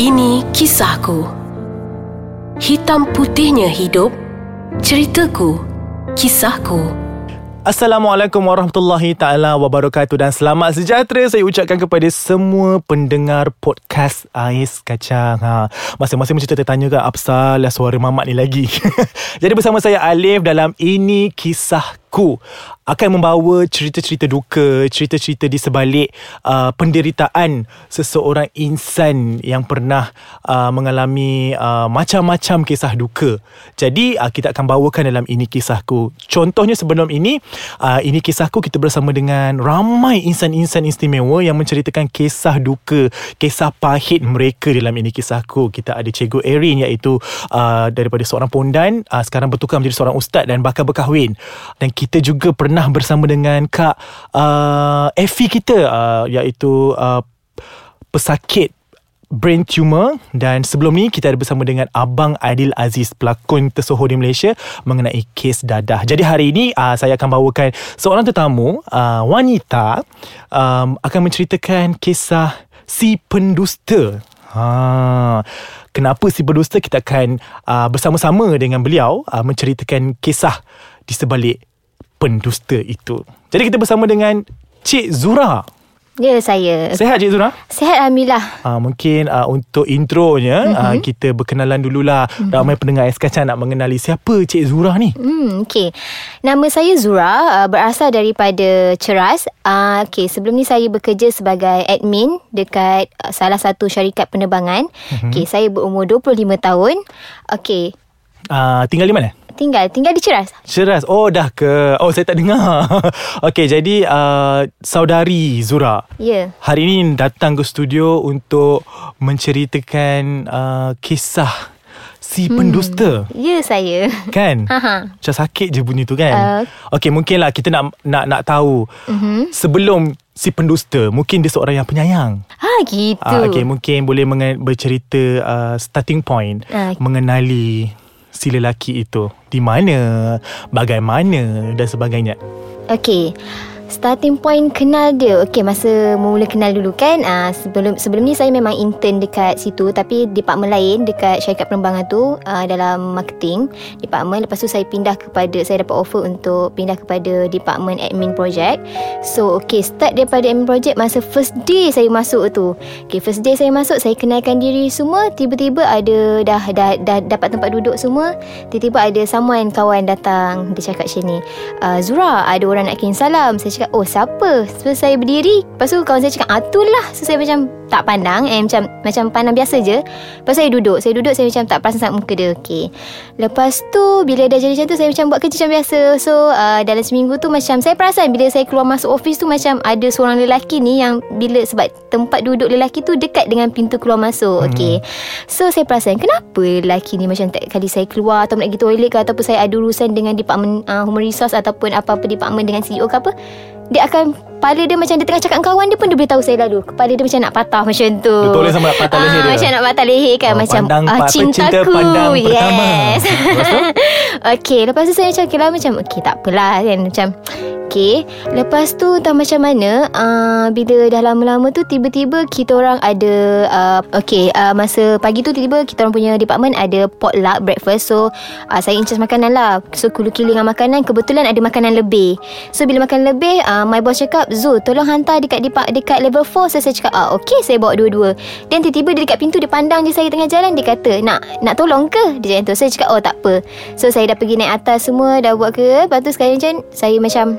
Ini kisahku. Hitam putihnya hidup. Ceritaku. Kisahku. Assalamualaikum warahmatullahi taala wabarakatuh dan selamat sejahtera saya ucapkan kepada semua pendengar podcast Ais Kacang. Ha, masing-masing mesti tertanya kan apa suara mamat ni lagi. Jadi bersama saya Alif dalam ini kisahku akan membawa cerita-cerita duka, cerita-cerita di sebalik uh, penderitaan seseorang insan yang pernah uh, mengalami uh, macam-macam kisah duka. Jadi uh, kita akan bawakan dalam ini kisahku. Contohnya sebelum ini, uh, ini kisahku kita bersama dengan ramai insan-insan istimewa yang menceritakan kisah duka, kisah pahit mereka dalam ini kisahku. Kita ada Cikgu Erin iaitu uh, daripada seorang pondan, uh, sekarang bertukar menjadi seorang ustaz dan bakal berkahwin. Dan kita juga pernah pernah bersama dengan Kak uh, Effie kita uh, iaitu uh, pesakit brain tumor dan sebelum ni kita ada bersama dengan Abang Adil Aziz pelakon tersohor di Malaysia mengenai kes dadah. Jadi hari ini uh, saya akan bawakan seorang tetamu uh, wanita um, akan menceritakan kisah si pendusta. Ha, kenapa si pendusta kita akan uh, bersama-sama dengan beliau uh, menceritakan kisah di sebalik pendusta itu. Jadi kita bersama dengan Cik Zura. Ya, saya. Sehat Cik Zura? Sehat Alhamdulillah. Uh, mungkin uh, untuk intronya, mm-hmm. uh, kita berkenalan dululah. Mm-hmm. Ramai pendengar SKC nak mengenali siapa Cik Zura ni. Hmm, okay. Nama saya Zura, uh, berasal daripada Ceras. Uh, okay, sebelum ni saya bekerja sebagai admin dekat uh, salah satu syarikat penerbangan. Mm-hmm. Okay, saya berumur 25 tahun. Okay. Uh, tinggal di mana? Tinggal tinggal di Ceras. Ceras. Oh dah ke. Oh saya tak dengar. Okey jadi uh, saudari Zura. Ya. Yeah. Hari ini datang ke studio untuk menceritakan uh, kisah si hmm. pendusta. Ya yeah, saya. Kan? Macam sakit je bunyi tu kan. Uh. Okey mungkinlah kita nak nak nak tahu. Uh-huh. Sebelum si pendusta mungkin dia seorang yang penyayang. Ha gitu. Uh, Okey mungkin boleh mengen- bercerita uh, starting point uh. mengenali si lelaki itu? Di mana? Bagaimana? Dan sebagainya. Okey Starting point kenal dia. Okay masa mula kenal dulu kan? Uh, Sebelum sebelum ni saya memang intern dekat situ. Tapi department lain dekat syarikat penerbangan tu uh, Dalam marketing Department. Lepas tu saya pindah kepada Saya dapat offer untuk pindah kepada department admin project. So okay start daripada admin project Masa first day saya masuk tu. Okay first day saya masuk Saya kenalkan diri semua. Tiba-tiba ada dah, dah, dah dapat tempat duduk semua. Tiba-tiba ada someone kawan datang. Dia cakap macam ni uh, Zura ada orang nak kirim salam. Saya cakap oh siapa? Lepas saya berdiri. Lepas tu kawan saya cakap ah itulah So saya macam tak pandang eh, macam macam pandang biasa je Lepas saya duduk Saya duduk saya macam tak perasan sangat muka dia okay. Lepas tu bila dah jadi macam tu Saya macam buat kerja macam biasa So uh, dalam seminggu tu macam Saya perasan bila saya keluar masuk office tu Macam ada seorang lelaki ni yang Bila sebab tempat duduk lelaki tu Dekat dengan pintu keluar masuk hmm. okay. So saya perasan kenapa lelaki ni Macam tak kali saya keluar Atau nak pergi toilet ke Ataupun saya ada urusan dengan department uh, Human Resource Ataupun apa-apa department dengan CEO ke apa dia akan kepala dia macam dia tengah cakap kawan dia pun dia boleh tahu saya lalu. Kepala dia macam nak patah macam tu. Dia boleh sampai patah leher ah, dia. macam nak patah leher kan oh, macam pandang, ah, cintaku pandang yes. Okay Lepas tu saya macam Okay lah macam Okay tak apalah kan Macam Okay Lepas tu Entah macam mana uh, Bila dah lama-lama tu Tiba-tiba Kita orang ada uh, Okay uh, Masa pagi tu Tiba-tiba Kita orang punya department Ada potluck breakfast. So uh, Saya in makanan lah. So kulu kilingan makanan Kebetulan ada makanan lebih. So bila makan lebih uh, My boss cakap Zul tolong hantar dekat depa- dekat level 4 So saya cakap ah, Okay saya bawa dua-dua. Dan tiba-tiba dia dekat pintu Dia pandang je saya tengah jalan Dia kata Nak nak tolong ke? Dia macam tu Saya cakap oh tak apa. So saya dah pergi naik atas semua Dah buat ke? Lepas tu sekarang macam Saya macam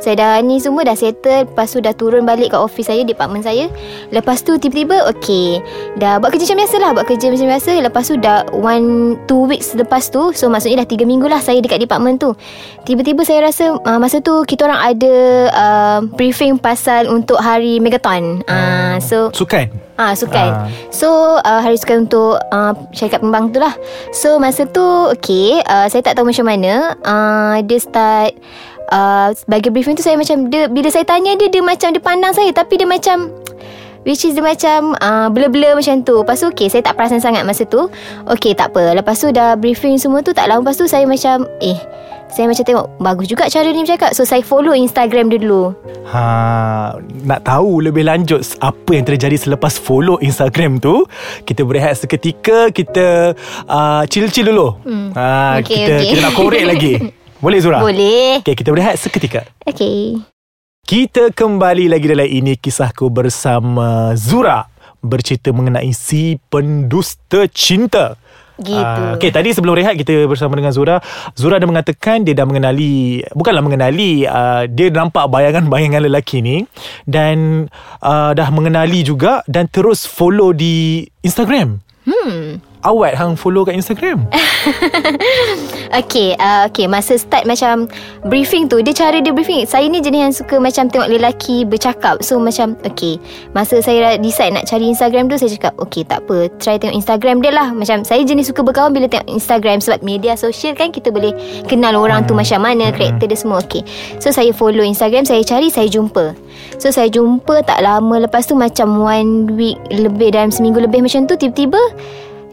saya dah ni semua dah settle. Lepas tu dah turun balik ke office saya Department saya. Lepas tu tiba-tiba Okay Dah buat kerja macam biasa lah Buat kerja macam biasa. Lepas tu dah One Two weeks lepas tu So maksudnya dah tiga minggu lah Saya dekat department tu. Tiba-tiba saya rasa uh, Masa tu kita orang ada uh, Briefing pasal Untuk hari Megaton. Uh, So Sukan? Ah sukan. Uh. So uh, hari sukan untuk uh, syarikat pembang tu lah. So masa tu okay, uh, saya tak tahu macam mana. Uh, dia start uh, bagi briefing tu saya macam dia bila saya tanya dia dia macam dia pandang saya tapi dia macam Which is dia macam uh, Blur-blur macam tu Lepas tu okay Saya tak perasan sangat masa tu Okay tak apa Lepas tu dah briefing semua tu Tak lama lepas tu saya macam Eh Saya macam tengok Bagus juga cara ni bercakap So saya follow Instagram dia dulu Ha, nak tahu lebih lanjut apa yang terjadi selepas follow Instagram tu, kita berehat seketika, kita uh, chill-chill dulu. Hmm. Ha, Okey, kita okey. kita nak korek lagi. Boleh Zura? Boleh Okay, kita berehat seketika. Okay Kita kembali lagi dalam ini kisahku bersama Zura bercerita mengenai si pendusta cinta. Gitu Ah, okay, tadi sebelum rehat kita bersama dengan Zura. Zura dah mengatakan dia dah mengenali, bukanlah mengenali, uh, dia nampak bayangan-bayangan lelaki ni dan uh, dah mengenali juga dan terus follow di Instagram. Hmm Awet hang follow kat Instagram. Okay uh, Okay Masa start macam Briefing tu Dia cara dia briefing. Saya ni jenis yang suka Macam tengok lelaki Bercakap. So macam Okay Masa saya decide Nak cari Instagram tu Saya cakap Okay tak apa Try tengok Instagram dia lah. Macam saya jenis suka berkawan Bila tengok Instagram Sebab media sosial kan Kita boleh Kenal orang tu macam mana Karakter dia semua. Okay So saya follow Instagram Saya cari Saya jumpa. So saya jumpa Tak lama lepas tu Macam one week Lebih dalam seminggu lebih Macam tu Tiba-tiba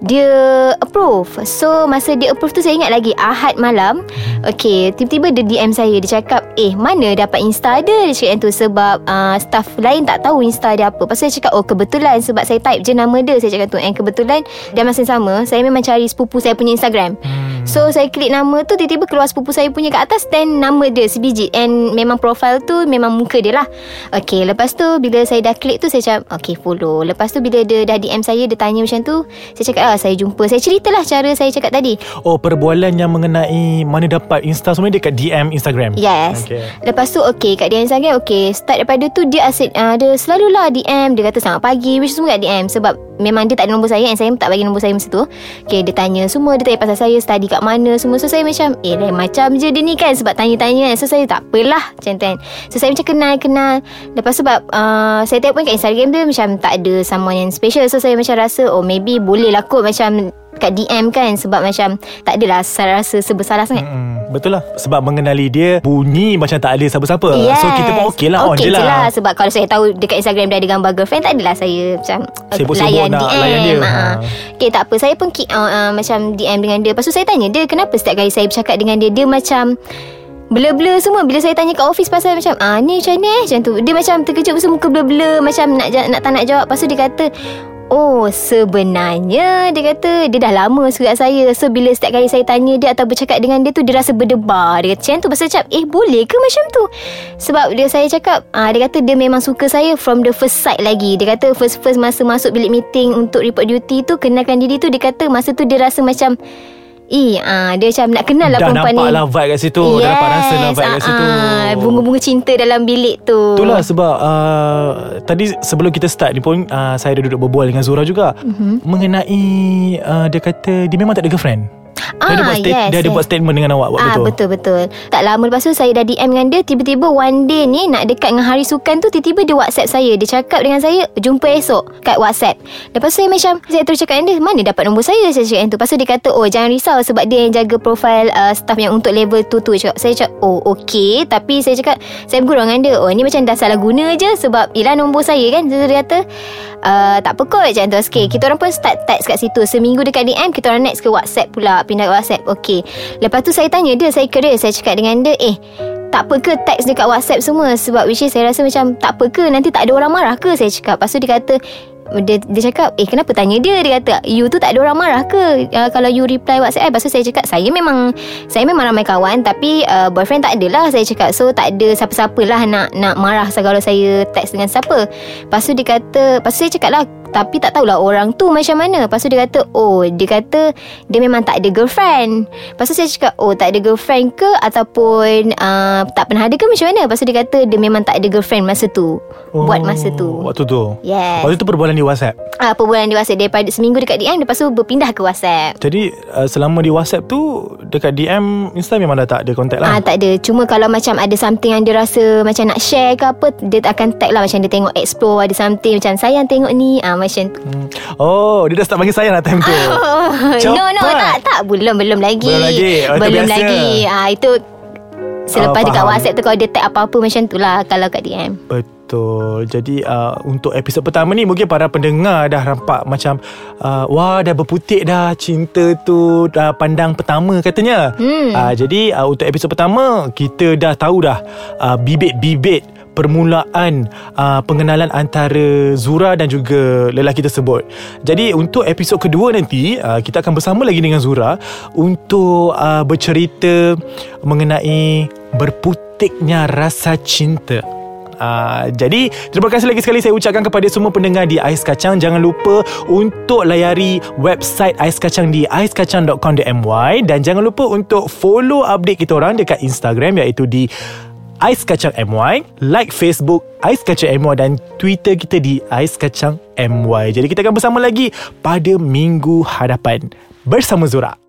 dia approve. So masa dia approve tu Saya ingat lagi Ahad malam. Okay Tiba-tiba dia DM saya. Dia cakap Eh mana dapat Insta dia Dia cakap yang tu Sebab uh, Staff lain tak tahu Insta dia apa. Tu saya cakap Oh kebetulan. Sebab saya type je nama dia. Saya cakap tu And kebetulan. Dan masa yang sama Saya memang cari sepupu saya punya Instagram So saya klik nama tu Tiba-tiba keluar sepupu saya punya kat atas Dan nama dia sebiji And memang profile tu Memang muka dia lah. Okay lepas tu Bila saya dah klik tu Saya cakap Okay follow. Lepas tu bila dia dah DM saya Dia tanya macam tu Saya cakap ah, Saya jumpa. Saya ceritalah cara saya cakap tadi. Oh, perbualan yang mengenai mana dapat Insta semua dekat DM Instagram. Yes. Okay. okay. Lepas tu okay Kat DM Instagram okay Start daripada tu Dia asyik uh, Dia selalulah DM Dia kata selamat pagi. Which semua kat DM Sebab Memang dia tak ada nombor saya And saya tak bagi nombor saya masa tu. Okay dia tanya semua Dia tanya pasal saya Study kat mana semua. So saya macam Eh lain macam je dia ni kan? Sebab tanya-tanya kan. So saya tak apalah Macam tu kan. So saya macam kenal-kenal Lepas sebab uh, Saya tengok pun kat Instagram dia Macam tak ada someone yang special. So saya macam rasa Oh maybe boleh lah kot Macam kat DM kan Sebab macam Tak adalah saya rasa sebesar sangat Hmm, betul lah. Sebab mengenali dia Bunyi macam tak ada siapa-siapa. Yes. So kita pun okey lah On Okey je lah, lah. Sebab kalau saya tahu Dekat Instagram dia ada gambar girlfriend Tak adalah saya Macam uh, Sibuk-sibuk nak layan dia. ha. Ha. Okay tak apa. Saya pun keep, uh, uh, Macam DM dengan dia. Lepas tu saya tanya dia Kenapa setiap kali saya bercakap dengan dia Dia macam Blur-blur semua? Bila saya tanya kat office Pasal macam Ah ni macam ni eh? Macam tu. Dia macam terkejut Pasal muka blur-blur Macam nak, nak tak nak jawab. Lepas tu dia kata Oh sebenarnya Dia kata Dia dah lama suka kat saya. So bila setiap kali saya tanya dia Atau bercakap dengan dia tu Dia rasa berdebar. Dia kata macam tu? Pasal cakap Eh boleh ke macam tu? Sebab dia saya cakap ah, Dia kata dia memang suka saya From the first sight lagi. Dia kata first-first masa masuk bilik meeting Untuk report duty tu Kenalkan diri tu Dia kata masa tu dia rasa macam Eh, ah, dia macam nak kenal lah Dah perempuan nampak ni. lah vibe kat situ. Dah dapat rasa lah vibe kat situ. ah, Bunga-bunga cinta dalam bilik tu. Itulah sebab uh, Tadi sebelum kita start ni pun uh, Saya ada duduk berbual dengan Zura juga. Mm-hmm. Mengenai uh, Dia kata Dia memang tak ada girlfriend dia, Ah, buat state, yes, dia ada yes. buat statement dengan awak waktu Ah tu betul betul. Tak lama lepas tu saya dah DM dengan dia tiba-tiba one day ni nak dekat dengan hari sukan tu tiba-tiba dia WhatsApp saya. Dia cakap dengan saya jumpa esok kat WhatsApp. Lepas tu saya macam saya terus cakap dengan dia mana dapat nombor saya saya cakap yang tu. Lepas tu dia kata oh jangan risau sebab dia yang jaga profile uh, staff yang untuk level tu tu cakap. Saya cakap oh okey tapi saya cakap saya bergurau dengan dia. Oh ni macam dah salah guna je sebab ialah nombor saya kan. So, dia kata uh, tak apa kot macam tu. Okay, kita orang pun start text kat situ. Seminggu dekat DM kita orang next ke WhatsApp pula ke WhatsApp. Okay. Lepas tu saya tanya dia, saya dia, saya cakap dengan dia, eh tak apa ke teks dekat WhatsApp semua? Sebab which is saya rasa macam Tak apa ke Nanti tak ada orang marah ke Saya cakap. Lepas tu dia kata dia, dia cakap Eh kenapa tanya dia? Dia kata You tu tak ada orang marah ke? Uh, Kalau you reply WhatsApp. Lepas tu saya cakap Saya memang Saya memang ramai kawan Tapi uh, boyfriend tak ada lah Saya cakap. So tak ada siapa-siapa lah Nak nak marah Kalau saya teks dengan siapa. Lepas tu dia kata Lepas tu saya cakap lah tapi tak tahulah orang tu macam mana. Lepas tu dia kata Oh dia kata Dia memang tak ada girlfriend. Lepas tu saya cakap Oh tak ada girlfriend ke? Ataupun uh, Tak pernah ada ke? Macam mana? Lepas tu dia kata Dia memang tak ada girlfriend masa tu. Oh, Buat masa tu. Waktu tu? Yes. Waktu tu perbualan di WhatsApp? Ah, perbualan di WhatsApp. Daripada seminggu dekat DM Lepas tu berpindah ke WhatsApp. Jadi uh, selama di WhatsApp tu Dekat DM Insta memang dah tak ada contact lah? Ah tak ada. Cuma kalau macam ada something yang dia rasa Macam nak share ke apa Dia akan tag lah. Macam dia tengok explore Ada something Macam sayang tengok ni. Ah Macam tu Hmm. Oh Dia dah start panggil saya lah time tu Oh, no no Cepat. tak tak belum belum lagi. Belum lagi. Oh, belum biasa. lagi. Ah itu selepas Oh, dekat faham. WhatsApp tu kalau dia tag apa-apa macam tu lah kalau kat DM. Betul Betul. Jadi uh, untuk episod pertama ni mungkin para pendengar dah nampak macam uh, wah dah berputik dah cinta tu dah pandang pertama katanya. Hmm. Uh, jadi uh, untuk episod pertama kita dah tahu dah uh, bibit-bibit permulaan uh, pengenalan antara Zura dan juga lelaki tersebut. Jadi untuk episod kedua nanti uh, kita akan bersama lagi dengan Zura untuk uh, bercerita mengenai berputiknya rasa cinta. Uh, jadi terima kasih lagi sekali saya ucapkan kepada semua pendengar di Ais Kacang jangan lupa untuk layari website Ais Kacang di aiskacang.com.my dan jangan lupa untuk follow update kita orang dekat Instagram iaitu di Ais Kacang MY Like Facebook Ais Kacang MY Dan Twitter kita di Ais Kacang MY Jadi kita akan bersama lagi Pada minggu hadapan Bersama Zura